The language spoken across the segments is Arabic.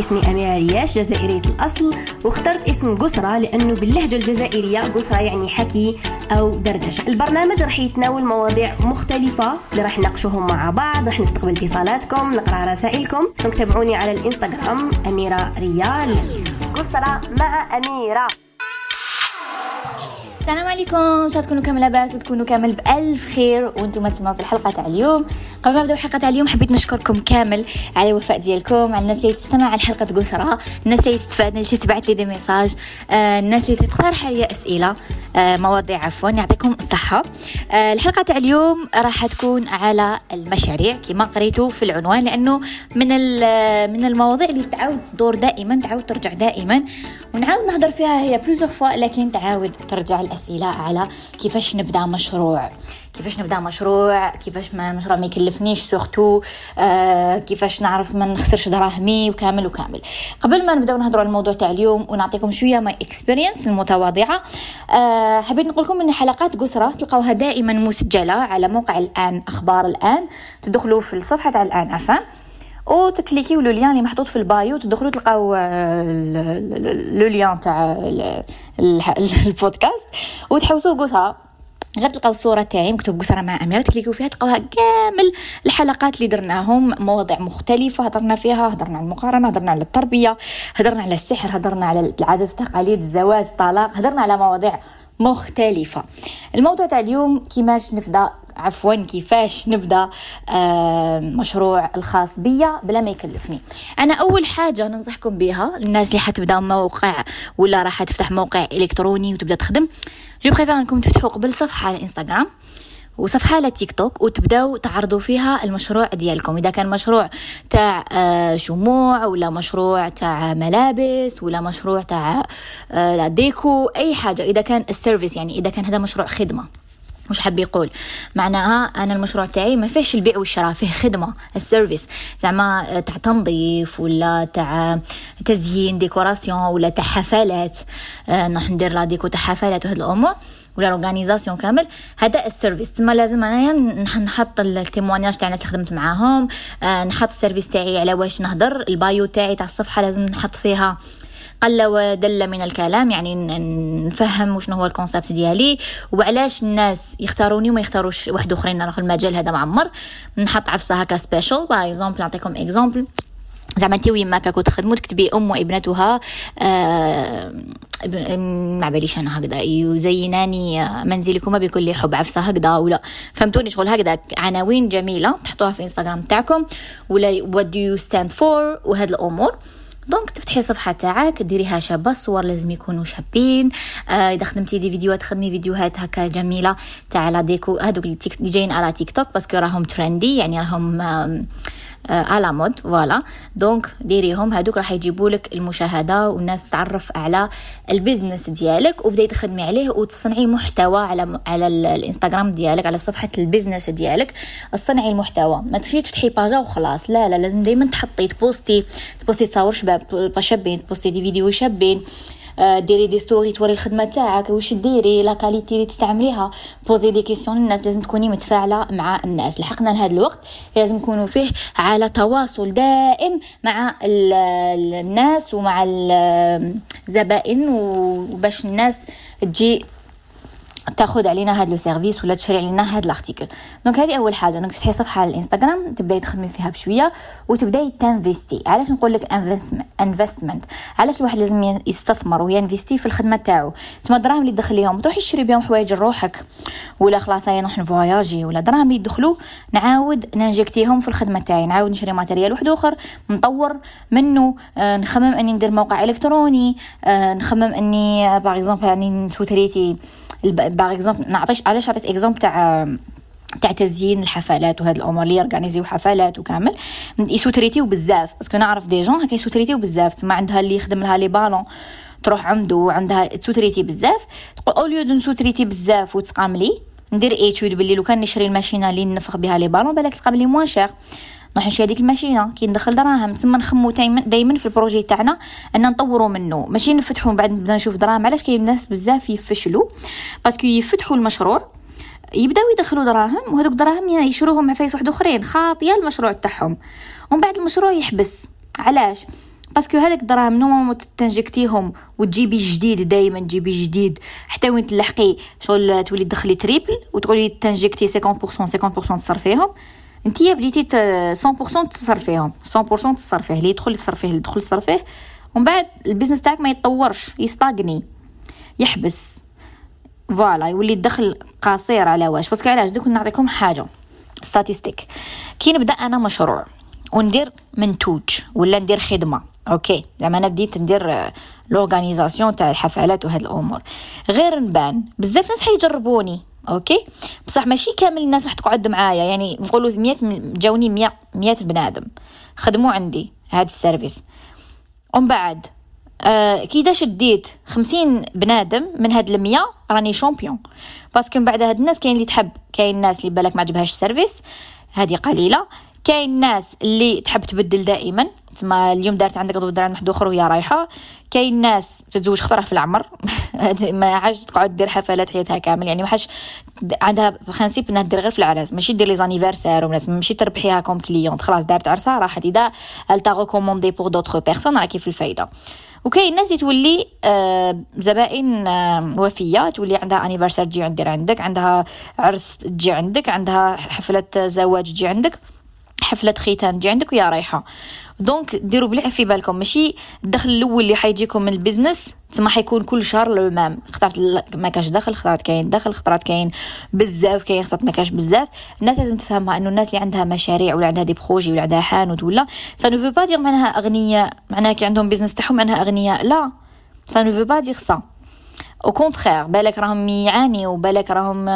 اسمي أميرة رياش جزائرية الأصل. واخترت اسم قسرة لأنه باللهجة الجزائرية قسرة يعني حكي أو دردشة. البرنامج راح يتناول مواضيع مختلفة اللي راح نناقشوهم مع بعض راح نستقبل اتصالاتكم نقرأ رسائلكم. تابعوني على الإنستغرام أميرة ريال. قسرة مع أميرة. السلام عليكم. ان شاء تكونوا كامل لاباس وتكونوا كامل بألف خير وأنتم تسمعوا في الحلقة تاع اليوم. قبل ما نبداو الحلقة تاع اليوم حبيت نشكركم كامل على الوفاء ديالكم على الناس اللي تستمع على الحلقة قسرة الناس اللي تستفاد الناس اللي تبعت لي des messages آه الناس اللي تقترح عليا أسئلة آه مواضيع عفوا يعطيكم الصحة. آه الحلقة تاع اليوم راح تكون على المشاريع كما قريتوا في العنوان لأنه من من المواضيع اللي تعاود تدور دائما تعاود ترجع دائما ونعاود نهضر فيها هي plusieurs fois لكن تعاود ترجع الأسئلة على كيفاش نبدأ مشروع. كيفاش نبدا مشروع كيفاش ما مشروع ما يكلفنيش surtout آه كيفاش نعرف ما نخسرش دراهمي وكامل وكامل. قبل ما نبداو نهضروا على الموضوع تاع اليوم ونعطيكم شوية my experience المتواضعة آه حبيت نقول لكم إن حلقات قسرة تلقاوها دائما مسجلة على موقع الآن أخبار الآن تدخلوا في الصفحة تاع الآن افهم وتكليكيو le lien اللي محطوط في البايو تدخلوا تلقاو لو ليان تاع البودكاست وتحوسوا قصرة. غير تلقاو الصورة تاعي مكتوب قصرة مع أميرة تكليكيو فيها تلقاوها كامل الحلقات اللي درناهم مواضيع مختلفة هضرنا فيها هضرنا على المقارنة هضرنا على التربية هضرنا على السحر هضرنا على العادات التقاليد الزواج الطلاق هضرنا على مواضيع مختلفة. الموضوع تاع اليوم كيماش نبدأ؟ عفوا كيفاش نبدأ؟ مشروع الخاص بيا بلا ما يكلفني. أنا أول حاجة ننصحكم بها الناس اللي حتبدأ موقع ولا راح تفتح موقع إلكتروني وتبدأ تخدم je préfère أنكم تفتحوا قبل صفحة على إنستغرام. وصفحة على تيك توك وتبداو تعرضوا فيها المشروع ديالكم. إذا كان مشروع تاع آه، شموع ولا مشروع تاع ملابس ولا مشروع تاع آه، déco أي حاجة. إذا كان ال service يعني إذا كان هذا مشروع خدمة. مش حاب يقول. معناها أنا المشروع تاعي ما فيهش البيع والشراء فيه خدمة ال service. زعما تاع تنظيف ولا تاع تزيين décoration ولا تاع حفلات آه نروح ندير la déco تاع حفلات وهاد الأمور. ولا organisation كامل هذا ال service. تما لازم أنايا نحط ال témoignage تاع الناس اللي خدمت معاهم آه نحط ال service تاعي على واش نهضر ال bio تاعي تاع الصفحة لازم نحط فيها قل ودل من الكلام يعني نفهم وشنو هو ال concept ديالي وعلاش الناس يختاروني وما يختاروش واحد أخرين في المجال هذا معمر. نحط عفسه هكا سبيشال باغ اكزومبل نعطيكم اكزومبل زعما انت ويما كاكو تخدمو تكتبي أم وابنتها آه ما باليش أنا هكذا يزيناني منزلكما بكل حب عفسة هكذا ولا. فهمتوني شغل هكذا؟ عناوين جميلة تحطوها في انستغرام تاعكم ولا what do you stand for وهاد الأمور. دونك تفتحي صفحة تاعك ديريها شابة الصور لازم يكونوا شابين. آه إذا خدمتي دي فيديوهات خدمي فيديوهات هكا جميلة تاع la déco. هذوك اللي جايين على تيك توك parce que راهم trendy يعني راهم آه à la mode voilà. donc ديريهم هادوك راح يجيبوا لك المشاهدة والناس تعرف على ال business ديالك وبداي تخدمي عليه وتصنعي محتوى على على الإنستغرام ديالك على صفحة ال business ديالك. تصنعي المحتوى ما تمشيش تفتحي باجا وخلاص. لا لا لازم دائما تحطي تبوستي تبوستي تصاور شباب شابين تبوستي des vidéos شابين آه، ديري des story توري الخدمة تاعك واش ديري؟ la qualité اللي تستعمليها. posez des questions الناس لازم تكوني متفاعلة مع الناس. لحقنا لهذا الوقت لازم نكونوا فيه على تواصل دائم مع الناس ومع الزبائن وباش الناس تجي تاخذ علينا هاد le service ولا تشري علينا هاد l'article donc هذه أول حاجة. انك تفتحي صفحة على الإنستغرام تبدأي تخدمي فيها بشوية وتبدأي تنفيستي علاش نقول لك investment علاش الواحد لازم يستثمر وينفيستي في الخدمة تاعو؟ تما الدراهم اللي تدخل ليهم تروحي تشري بهم حوايج لروحك. ولا خلاص هيا نروح نفواياجي. ولا دراهم اللي يدخلوا نعاود ننجكتيهم في الخدمة تاعي. نعاود نشري matériel واحد آخر نطور منه آه نخمم أني ندير موقع إلكتروني آه نخمم أني par exemple يعني نسوتريتي par exemple نعطيش علاش عطيت exemple تاع تاع تزيين الحفلات وهاد الأمور اللي يورغانيزيو حفلات وكامل؟ يسوتريتيو بزاف باسكو نعرف دي جون هكا يسوتريتيو بزاف تما عندها اللي يخدم لها لي بالون تروح عنده عندها تسوتريتي بزاف تقول اوليو دو نسوتريتي بزاف وتسقاملي ندير ايتود باللي لو كان نشري الماشينة اللي نفخ بها لي بالون بالك تقام لي موان شير نروح نشري هذيك الماشينة. كي ندخل دراهم تسمى نخمو دائما في البروجي تاعنا أن نطوروا منه ماشي نفتحوا بعد نبدأ نشوف دراهم. علاش كاين ناس بزاف يفشلوا باسكو يفتحوا المشروع يبداو يدخلوا دراهم وهذوك دراهم يشروهم عفايس واحد آخرين. خاطيه المشروع تاعهم. ومن بعد المشروع يحبس. علاش؟ parce que هذاك الدراهم normalement تنجكتيهم وتجيبي جديد دائما تجيبي جديد. حتى وين تلحقي شغل تولي تدخلي triple وتقولي تنجكتي 50% 50% تصرفيهم. انت بديتي 100% تصرفيهم 100% تصرفيه اللي يدخل يصرفيه اللي يدخل يصرفيه ومن بعد ال business تاعك ما يتطورش يستاغني يحبس. voilà يولي الدخل قصير على واش. parce que علاش؟ دوك نعطيكم حاجة statistique كي نبدأ أنا مشروع وندير منتوج ولا ندير خدمة. أوكي؟ زعما أنا بديت ندير l'organisation تاع الحفلات وهاد الأمور. غير نبان بزاف ناس حيجربوني. أوكي؟ بصح ماشي كامل الناس راح تقعد معايا يعني نقولوا 100 جاوني 100 100 بنادم خدموا عندي هاد ال service. ومن بعد آه كي دا شديت خمسين بنادم من هاد المية راني champion. parce que من بعد هاد الناس كاين اللي تحب كاين الناس اللي بالك ما عجبهاش ال service هذه قليلة. كاين ناس اللي تحب تبدل دائما. تما اليوم دارت عندك غدوه عند واحد آخر وهي رايحة. كاين ناس تتزوج خطرة في العمر. ما حاجة تقعد دير حفلات حياتها كامل. يعني ما حاجة عندها principe إنها دير غير في العراس. ماشي دير les anniversaires ماشي تربحيها comme cliente خلاص دارت عرسها راحت إذا elle t'a recommandée pour d'autres personnes راه كيف الفايدة. وكاين ناس تولي آه زبائن آه وفية. تولي عندها anniversaire تجي عندي عندك عندها عرس تجي عندك عندها حفلة زواج تجي عندك حفلة ختان تجي عندك ويا رايحة. donc ديروا بلي في بالكم ماشي الدخل الأول اللي حيجيكم من ال business تما حيكون كل شهر le même. اخترت ما كاش دخل اخترت كاين دخل اخترت كاين بزاف كاين اخترت ما كاش بزاف. الناس لازم تفهمها إنه الناس اللي عندها مشاريع ولا عندها des projets ولا عندها حانوت ولا ça veut pas dire معناها أغنياء معناها كي عندهم business تاعهم معناها أغنياء لا. ça veut pas dire ça au contraire بالك راهم يعانيوا بالك راهم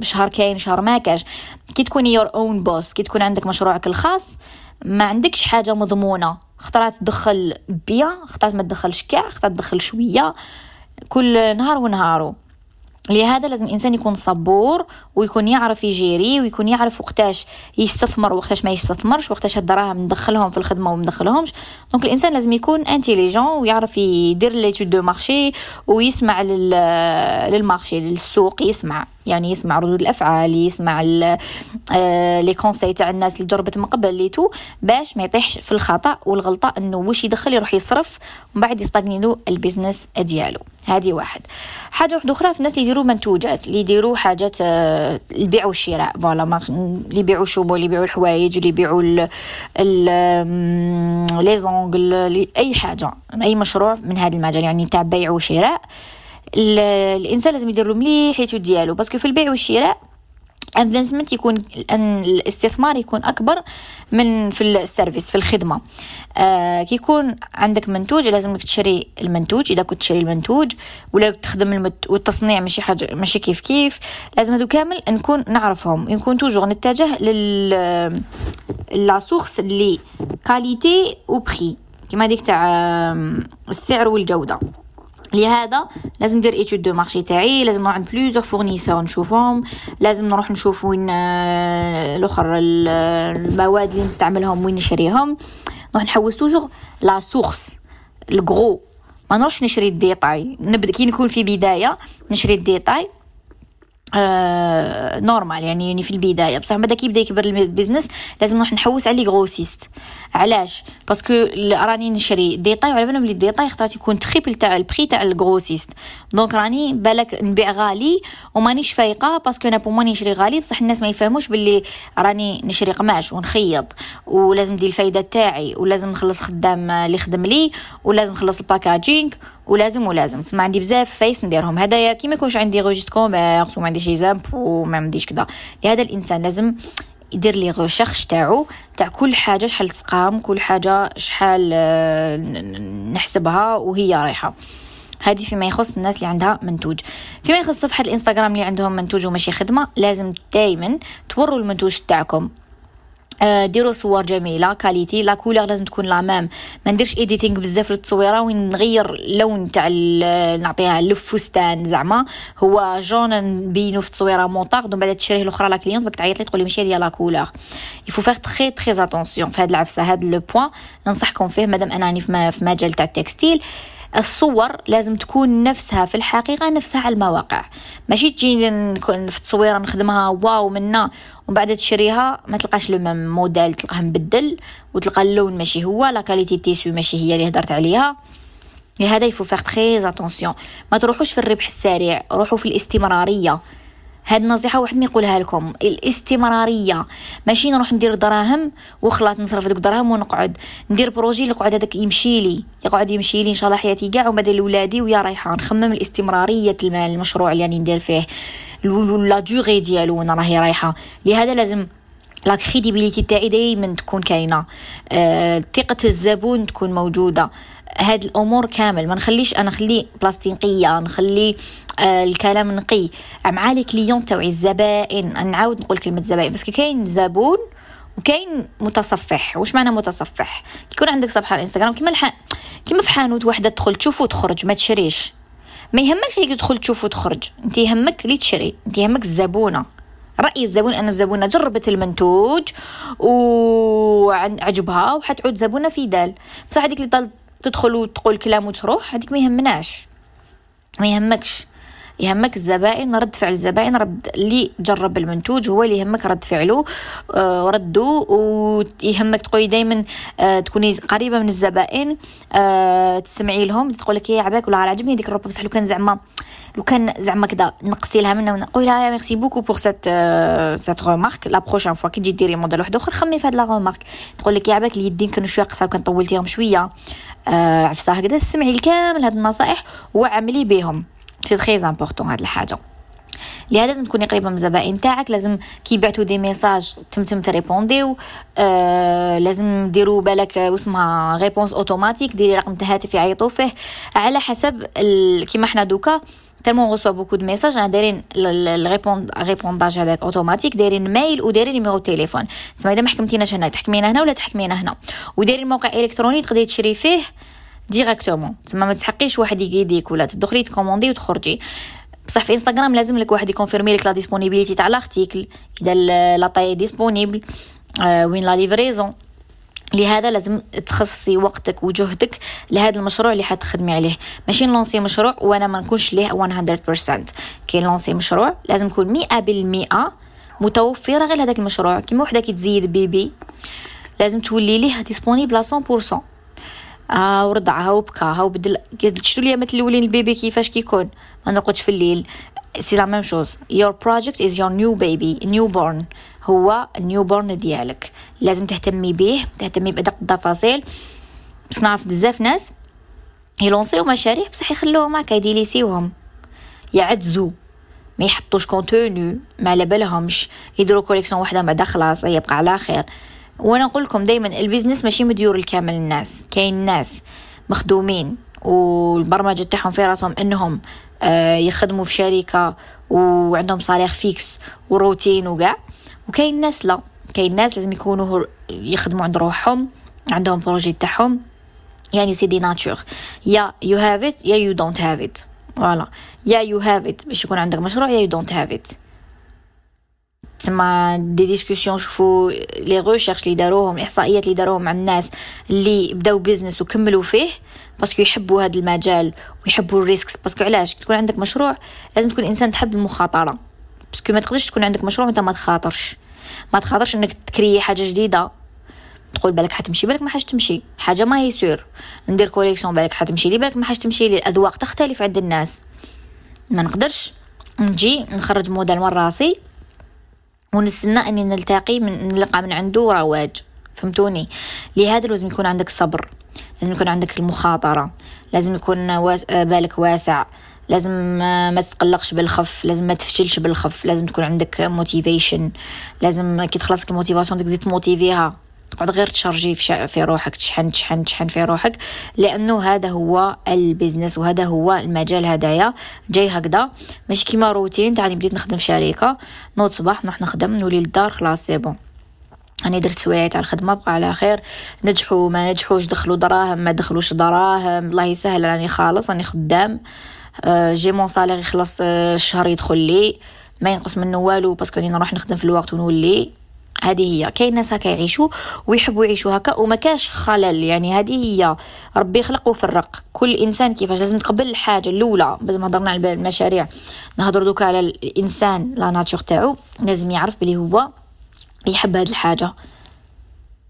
شهر كاين شهر ما كاش كي تكوني your own boss كي تكون عندك مشروعك الخاص ما عندكش حاجة مضمونه اخترت تدخل bien اخترت ما تدخلش كاع اخترت تدخل شوية كل نهار ونهارو لهذا لازم الإنسان يكون صبور ويكون يعرف يجيري ويكون يعرف وقتاش يستثمر وقتاش ما يستثمرش وقتاش الدراهم ندخلهم في الخدمة وما ندخلهمش donc الإنسان لازم يكون intelligent ويعرف يدير l'étude de marché ويسمع لل marché للسوق يسمع. يعني يسمع ردود الأفعال يسمع آه، les conseils تاع الناس اللي جربت من قبل et tout باش ما يطيحش في الخطأ والغلطة إنه واش يدخل يروح يصرف ومن بعد يستغني ال business ديالو. هذه واحد. حاجة واحدة أخرى في الناس اللي يديروا منتوجات اللي يديروا حاجات آه، البيع والشراء voilà اللي يبيعوا chapeaux اللي يبيعوا الحوايج اللي يبيعوا les ongles أي حاجة. أي مشروع من هذا المجال يعني تاع بيع وشراء الإنسان لازم يدير له مليح حيتو ديالو parce que في البيع والشراء investment يكون الاستثمار يكون أكبر من في ال service في الخدمة. آه كي يكون عندك منتوج لازم تشري المنتوج. إذا كنت تشري المنتوج ولا تخدم المت... والتصنيع ماشي حاجة ماشي كيف كيف لازم هذو كامل نكون نعرفهم. نكون toujours نتجه لل la source اللي qualité و prix كيما ديك تاع السعر والجودة. لهذا لازم ندير étude de marché تاعي لازم نروح عند plusieurs fournisseurs نشوفهم لازم نروح نشوف وين آه، الأخر المواد اللي نستعملهم وين نشريهم. نروح نحوس toujours la source ال gros ما نروحش نشري ال détail. نبدا كي نكون في بداية نشري ال détail. آه normal يعني, يعني في البداية. بصح بعد كي يبدا يكبر البيزنس لازم نروح نحوس على les grossistes علاش؟ parce que راني نشري détail وعلى بالهم les détails اختارت يكون triple تاع ال prix تاع ال grossiste donc راني بالك نبيع غالي ومانيش فايقة parce que أنا بوموني نشري غالي. بصح الناس ما يفهموش باللي راني نشري قماش ونخيط ولازم ندير الفايدة تاعي ولازم نخلص خدام اللي يخدم لي ولازم نخلص ال packaging ولازم ولازم. تما عندي بزاف فايس نديرهم. هدايا كي ما يكونش عندي registre commerce وما عنديش زامب وما عنديش كذا لهذا الإنسان لازم يدير les recherches تاعو تاع كل حاجة شحال تسقام كل حاجة شحال آه، نحسبها وهي رايحة. هذه فيما يخص الناس اللي عندها منتوج. فيما يخص صفحة الإنستغرام اللي عندهم منتوج وماشي خدمة لازم دائما توروا المنتوج تاعكم. ديروا صور جميلة qualité la couleur لازم تكون la même ما نديرش editing بزاف للتصويره وين نغير اللون تاع نعطيها الفستان زعما. هو jaune نبينو في التصويرة moutarde donc بعد تشريه الأخرى la cliente باك تعيط لي تقول لي ماشي هذه la couleur il faut faire très très attention في هاد العفسة هاد le point ننصحكم فيه مادام أنني في مجال تاع ال textile. الصور لازم تكون نفسها في الحقيقة نفسها على المواقع. ماشي تجي في التصويرة نخدمها wow منا ومن بعد تشريها ما تلقاش le même modèle تلقاه مبدل وتلقى اللون ماشي هو la qualité tissu ماشي هي اللي هدرت عليها. لهذا il faut faire très attention ما تروحوش في الربح السريع روحوا في الاستمرارية. هاد النصيحة واحد ما يقولها لكم الاستمرارية. ماشي نروح ندير دراهم وخلاص نصرف دوك دراهم ونقعد. ندير projet اللي يقعد هذاك يمشي لي. يقعد يمشي لي إن شاء الله حياتي كاع وما لولادي ويا رايحة. نخمم الاستمرارية المال المشروع اللي راني ندير فيه. la durée ديالو وأنا راهي رايحة. لهذا لازم la crédibilité تاعي دائما تكون كاينة. أه الزبون تكون موجودة. هاد الأمور كامل. ما نخليش أنا نخلي بلاستيقيه نخلي آه الكلام نقي. مع لي كليون تاعي الزبائن؟ نعاود نقول كلمة زبائن. بس كاين زبون وكاين متصفح. واش معنى متصفح؟ كيكون عندك صفحة على الانستغرام كيما الح... كيما في حانوت وحدة تدخل تشوف وتخرج ما تشريش. ما يهمكش هيك تدخل تشوف وتخرج. انت يهمك لي تشري. انت يهمك الزبونة. رأي الزبون أن الزبونة جربت المنتوج وعجبها وحتعود زبونة في دال. بصح هذيك اللي تدخل وتقول كلام وتروح هذيك ما يهمناش. ما يهمكش. يهمك الزبائن رد فعل الزبائن رد اللي جرب المنتوج هو اللي يهمك رد فعله آه ويهمك تقولي دائما آه تكوني قريبة من الزبائن آه تسمعي لهم تقول لك يا عباك ولا عجبني ديك الروبه بصح لو كان زعما لو كان زعما كذا نقصتي لها منها قولي لها merci beaucoup pour cette cette remarque la prochaine fois كي تجي ديري موديل واحد اخر خممي في هاد la remarque تقول لك يا عباك اليدين كانوا شوية قصار كان طولتيهم شوية. آه عفسة هكذا سمعي الكامل هاد النصائح وعملي بهم. c'est très important هاد الحاجة. لهذا لازم تكوني قريبة من الزبائن تاعك لازم كي يبعثوا des messages تمتم تريبونديو. آه لازم ديروا بالك واسمها réponse automatique ديري رقم الهاتف يعيطوا فيه. على حسب كيما حنا دوكا tellement on reçoit beaucoup de messages أنا دايرين ال répondage هذاك اوتوماتيك دايرين mail ودايرين numéro téléphone تسمى إذا ما حكمتيناش هنا تحكمينا هنا ولا تحكمينا هنا؟ ودايرين موقع إلكتروني تقدري تشري فيه. directement تسمى ما تسحقيش واحد ي guider ك ولا تدخلي ت commander وتخرجي. بصح في انستغرام لازم لك واحد ي confirmer لك la disponibilité تاع l'article إذا la taille disponible آه وين la livraison لهذا لازم تخصصي وقتك وجهدك لهذا المشروع اللي حتخدمي عليه. ماشي ن lancer مشروع وأنا ما نكونش ليه 100% كي ن lancer مشروع لازم يكون 100% متوفرة غير هذاك المشروع. كيما وحدة كي تزيد bébé لازم تولي ليه disponible 100% آه ورضعها وبكاها وبدل شتو اليامات الاولين ال bébé كيفاش كيكون؟ ما نرقدش في الليل. c'est la même chose. Your project is your new baby newborn. هو ال newborn ديالك. لازم تهتمي به تهتمي بأدق التفاصيل. بس نعرف بزاف ناس ي lancer و مشاريع بصح يخلوهم هكا ي délaisser وهم. يعجزوا ما يحطوش contenu ما على بالهمش. يديروا collection وحدة بعدا خلاص يبقى على خير. وأنا نقول لكم دائما ال business ماشي مديور الكامل الناس كاين ناس مخدومين والبرمجة تاعهم في راسهم انهم آه يخدموا في شركة وعندهم salaire fixe وروتين وكاع. وكاين ناس لا كاين ناس لازم يكونوا يخدموا عند روحهم عندهم projet تاعهم. يعني c'est de nature يا you have it يا you don't have it voilà يا you have it باش يكون عندك مشروع يا you don't have it تسمى des discussions شوفوا les recherches اللي داروهم الإحصائيات اللي داروهم مع الناس اللي بداو business وكملوا فيه parce que يحبوا هذا المجال ويحبوا ال risques parce que علاش؟ تكون عندك مشروع لازم تكون إنسان تحب المخاطرة. parce que ما تقدرش تكون عندك مشروع وأنت ما تخاطرش. ما تخاطرش إنك تكري حاجة جديدة. تقول بالك حتمشي بالك ما حاش تمشي. حاجة ما هي sûr ندير collection بالك حتمشي لي بالك ما حاش تمشي لي. الأذواق تختلف عند الناس. ما نقدرش نجي نخرج موديل من راسي. ونستنى اني نلتقي من نلقى من عنده رواج. فهمتوني؟ لهذا لازم يكون عندك صبر. لازم يكون عندك المخاطرة. لازم يكون واس... بالك واسع. لازم ما تتقلقش بالخف. لازم ما تفشلش بالخف. لازم تكون عندك motivation لازم كي تخلصك ال motivation تزيد ت motiver ها تقعد غير ت charger في روحك تشحن تشحن تشحن في روحك لأنه هذا هو ال business وهذا هو المجال هدايا. جاي هكذا. ماشي كيما روتين تاعني بديت نخدم في شركة. نوض صباح نروح نخدم نولي للدار خلاص c'est bon راني درت سوايع تاع الخدمة بقى على خير. نجحوا ما نجحوش دخلوا دراهم ما دخلوش دراهم. الله يسهل راني خالص راني خدام. أه j'ai mon salaire يخلص آه، الشهر يدخل لي. ما ينقص منه والو parce que راني نروح نخدم في الوقت ونولي. هذه هي. كاين ناس هكا يعيشوا ويحبوا يعيشوا هكا وما كاش خلل. يعني هذه هي. ربي خلق وفرق كل إنسان كيفاش لازم تقبل الحاجة الأولى. بدل ما هضرنا على المشاريع. نهضروا دوكا على الإنسان la nature تاعو. لازم يعرف بلي هو يحب هاد الحاجة.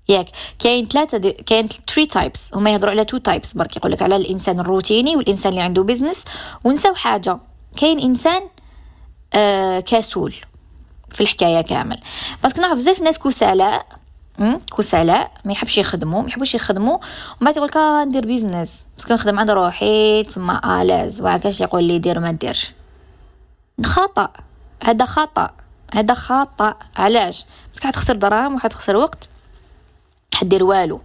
ياك. كاين ثلاثة. كاين three types هما يهضروا على two types برك يقول لك على الإنسان الروتيني والإنسان اللي عنده business ونساو حاجة. كاين إنسان آه كسول. في الحكاية كامل parce que نعرف بزاف ناس كسلاء كسلاء ما يحبش يخدموا ما يحبوش يخدموا ومن بعد يقول آه ندير business parce que نخدم عند روحي تما à l'aise وهكاش يقول لي دير ما ديرش خطا هذا خطا هذا خطا علاش parce que حتخسر دراهم وحتخسر وقت حدير والو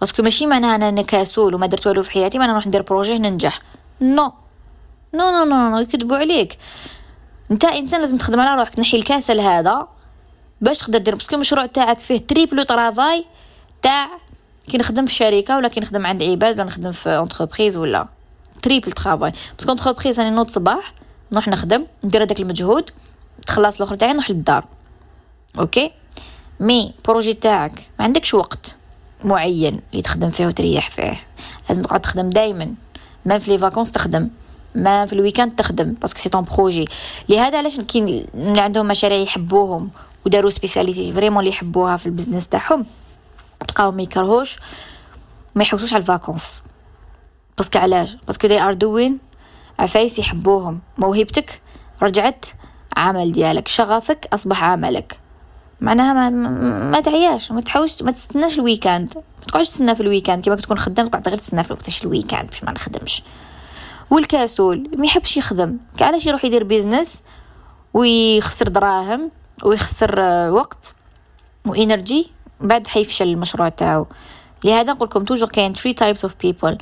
parce que ماشي معناها أنا كسول وما درت والو في حياتي ما أنا نروح ندير projet ننجح non non non non, non. يكذبوا عليك انت انسان لازم تخدم على روحك تنحي الكسل هذا باش تقدر دير parce que المشروع تاعك فيه triple travail تاع كي نخدم في شركة ولا كي نخدم عند عباد ولا نخدم في entreprise ولا. triple travail parce que entreprise راني نوض صباح نروح نخدم ندير هذاك المجهود تخلص الأخر تاعي نروح للدار. okay؟ mais projet تاعك ما عندكش وقت معين اللي تخدم فيه وتريح فيه. لازم تقعد تخدم دائما ما في les vacances تخدم. ما في ال week-end تخدم parce que c'est ton projet لهذا علاش كاين اللي عندهم مشاريع يحبوهم وداروا spécialité vraiment اللي يحبوها في ال business تاعهم تلقاهم ما يكرهوش ما يحوسوش على ال vacances parce que علاش؟ parce que they are doing عفايس يحبوهم. موهبتك رجعت عمل ديالك شغفك أصبح عملك. معناها ما, ما تعياش ما تحاولش ما تستناش ال week-end ما تقعدش تستنى في ال week-end كيما تكون خدام تقعد غير تستنى في وقتاش ال week-end باش ما نخدمش. والكاسول ما يحبش يخدم. علاش يروح يدير business ويخسر دراهم ويخسر وقت و energy بعد حيفشل المشروع تاعو. لهذا نقول لكم toujours كاين 3 types of people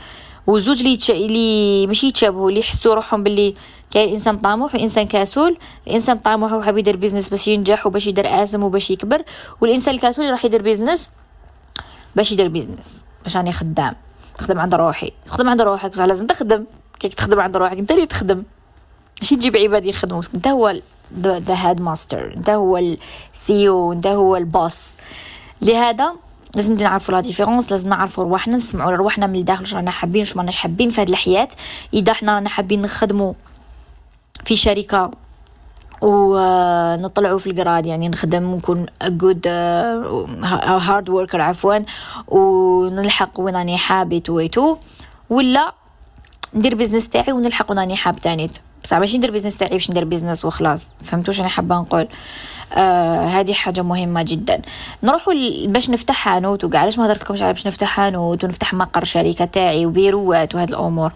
وزوج اللي تش... اللي ماشي يتشابهوا اللي يحسوا روحهم باللي كاين إنسان طموح وإنسان كسول الإنسان طموح وحاب يدير business باش ينجح وباش يدير اسم وباش يكبر والإنسان الكسول راح يدير business باش يدير business باش راني خدام. تخدم عند روحي. تخدم عند روحك بصح لازم تخدم. كي تخدم عند روحك. انت اللي تخدم. ماشي تجيب عباد يخدموا. انت هو the headmaster انت هو ال CEO انت هو ال boss لهذا لازم نعرفوا la différence لازم نعرفوا رواحنا. نسمعوا لرواحنا من الداخل. واش رانا حابين واش ماناش حابين في هاد الحياة. إذا حنا رانا حابين نخدموا في شركة ونطلعوا في ال grades يعني نخدم ونكون good hard worker عفوا. ونلحق وين راني حابت و tout. ولا ندير business تاعي ونلحق وين راني حاب تاني بصح ماشي ندير business تاعي باش ندير business وخلاص. فهمتوش أنا حابة نقول؟ آه هذه حاجة مهمة جدا. نروحوا باش نفتح حانوت وكاع. علاش ما هضرت لكمش على باش نفتح حانوت ونفتح مقر شركة تاعي وبيروات وهاد الأمور؟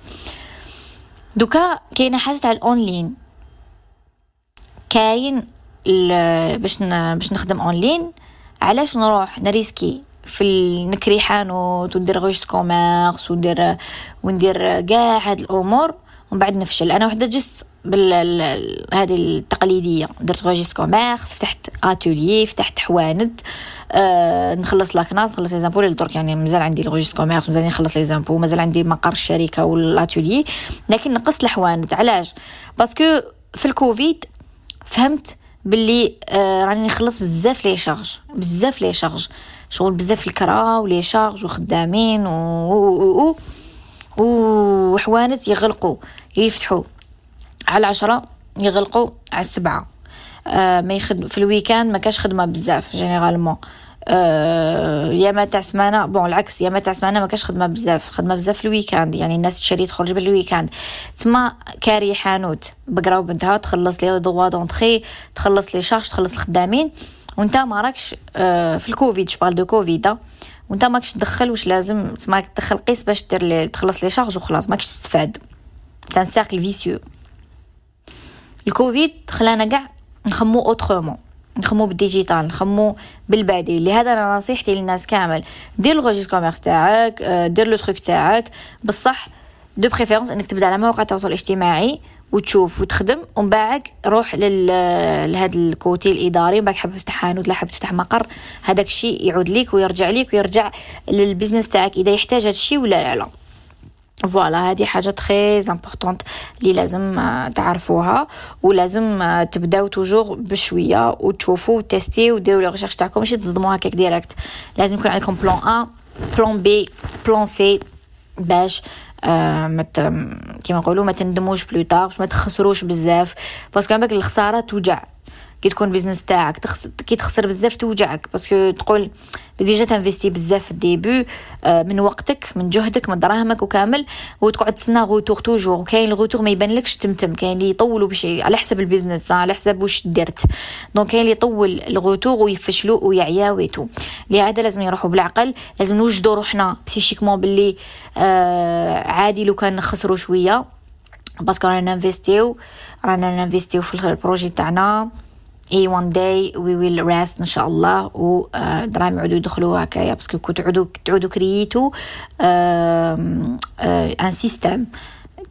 دوكا كاينة حاجة تاع الأونلاين. كاين باش باش نخدم أونلاين. علاش نروح؟ نريسكي. في نكري حانوت وندير registre commerce وندير وندير كاع هاد الأمور ومن بعد نفشل. أنا وحدة juste بال هذه التقليدية. درت registre commerce فتحت أتولي فتحت حوانت أه نخلص la CNAS نخلص les impôts درك يعني مازال عندي ال registre commerce مازال نخلص les impôts مازال عندي مقر الشركة والاتولي لكن نقصت الحوانت علاش؟ parce que في الكوفيد فهمت باللي آه راني نخلص بزاف les charges بزاف les charges. شغل بزاف الكرا و les charges وخدامين و, و... و... وحوانت يغلقوا يفتحوا. على العشرة يغلقوا على السبعة آه ما يخدم في ال week-end ما كاش خدمة بزاف généralement. آه أيامات تاع سمانة bon العكس أيامات تاع سمانة ما كاش خدمة بزاف. خدمة بزاف في ال week-end يعني الناس تشري تخرج بال week-end. تما كاري حانوت بقراو بنتها تخلص les droits d'entrée تخلص les charges تخلص الخدامين. وانت ما راكش آه في ال Covid je parle de Covid وانت ماكش تدخل واش لازم تسمى تدخل قيس باش دير لي تخلص les charges وخلاص ماكش تستفاد. C'est un cercle vicieux ال Covid خلانا كاع نخمو autrement نخمو بال digital نخمو بالبديل. لهذا أنا نصيحتي للناس كامل. دير ال registre commerce تاعك دير le truc تاعك. بصح de préférence إنك تبدأ على مواقع التواصل الاجتماعي. وتشوف وتخدم ومن بعد روح لهذا ال côté الإداري من بعد حاب تفتح حانوت لا حاب تفتح مقر هذاك الشيء يعود ليك ويرجع ليك ويرجع لل business تاعك إذا يحتاج هذا الشيء ولا لا. لا voilà هذه حاجة très importante اللي لازم تعرفوها ولازم تبداو toujours بشوية وتشوفوا وتستيو وديروا les recherches تاعكم ماشي تصدموا هكاك direct لازم يكون عندكم plan A plan B plan C باش آه مت كيما نقولوا ما تندموش بلو باش ما تخسروش بزاف. parce que عندك الخسارة توجع. كي تكون business تاعك تخس... كي تخسر بزاف توجعك. parce que تقول déjà تنفيستي بزاف في ال début آه، من وقتك من جهدك من دراهمك وكامل وتقعد تسنى retour toujours وكاين ال retour ما يبانلكش تمتم كاين اللي يطولوا باش على حسب ال business على حسب واش درت. donc كاين اللي يطول ال retour ويفشلوا ويعيا و tout لهذا لازم يروحوا بالعقل لازم نوجدوا روحنا psychiquement باللي آه عادي لو كان نخسروا شوية. parce que رانا ننفيستيو رانا ننفيستيو في ال projet تاعنا. et one day we will rest إن شاء الله. و دراهم يعودوا يدخلوا هكايا parce que كو تعودوا تعودوا كرييتو un système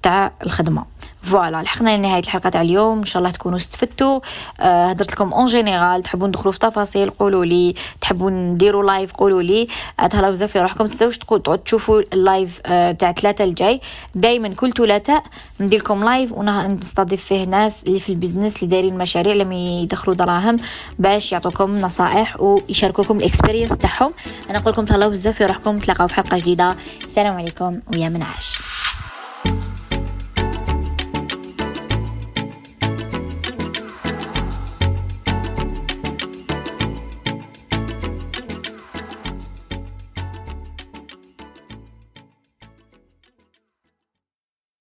تاع الخدمة. voilà لحقنا لنهاية الحلقة تاع اليوم. إن شاء الله تكونوا استفدتوا. آه هضرت لكم en général تحبوا ندخلوا في تفاصيل قولوا لي. تحبوا نديروا live قولوا لي. تهلاو بزاف في روحكم. تنساوش تشوفوا ال live آه تاع ثلاثة الجاي. دائما كل ثلاثاء ندير لكم live ونستضيف فيه ناس اللي في ال business اللي دايرين مشاريع لم يدخلوا دراهم باش يعطوكم نصائح ويشاركوكم ال expérience تاعهم. أنا نقول لكم تهلاو بزاف في روحكم. تلاقاو في حلقة جديدة. السلام عليكم. ويا منعش.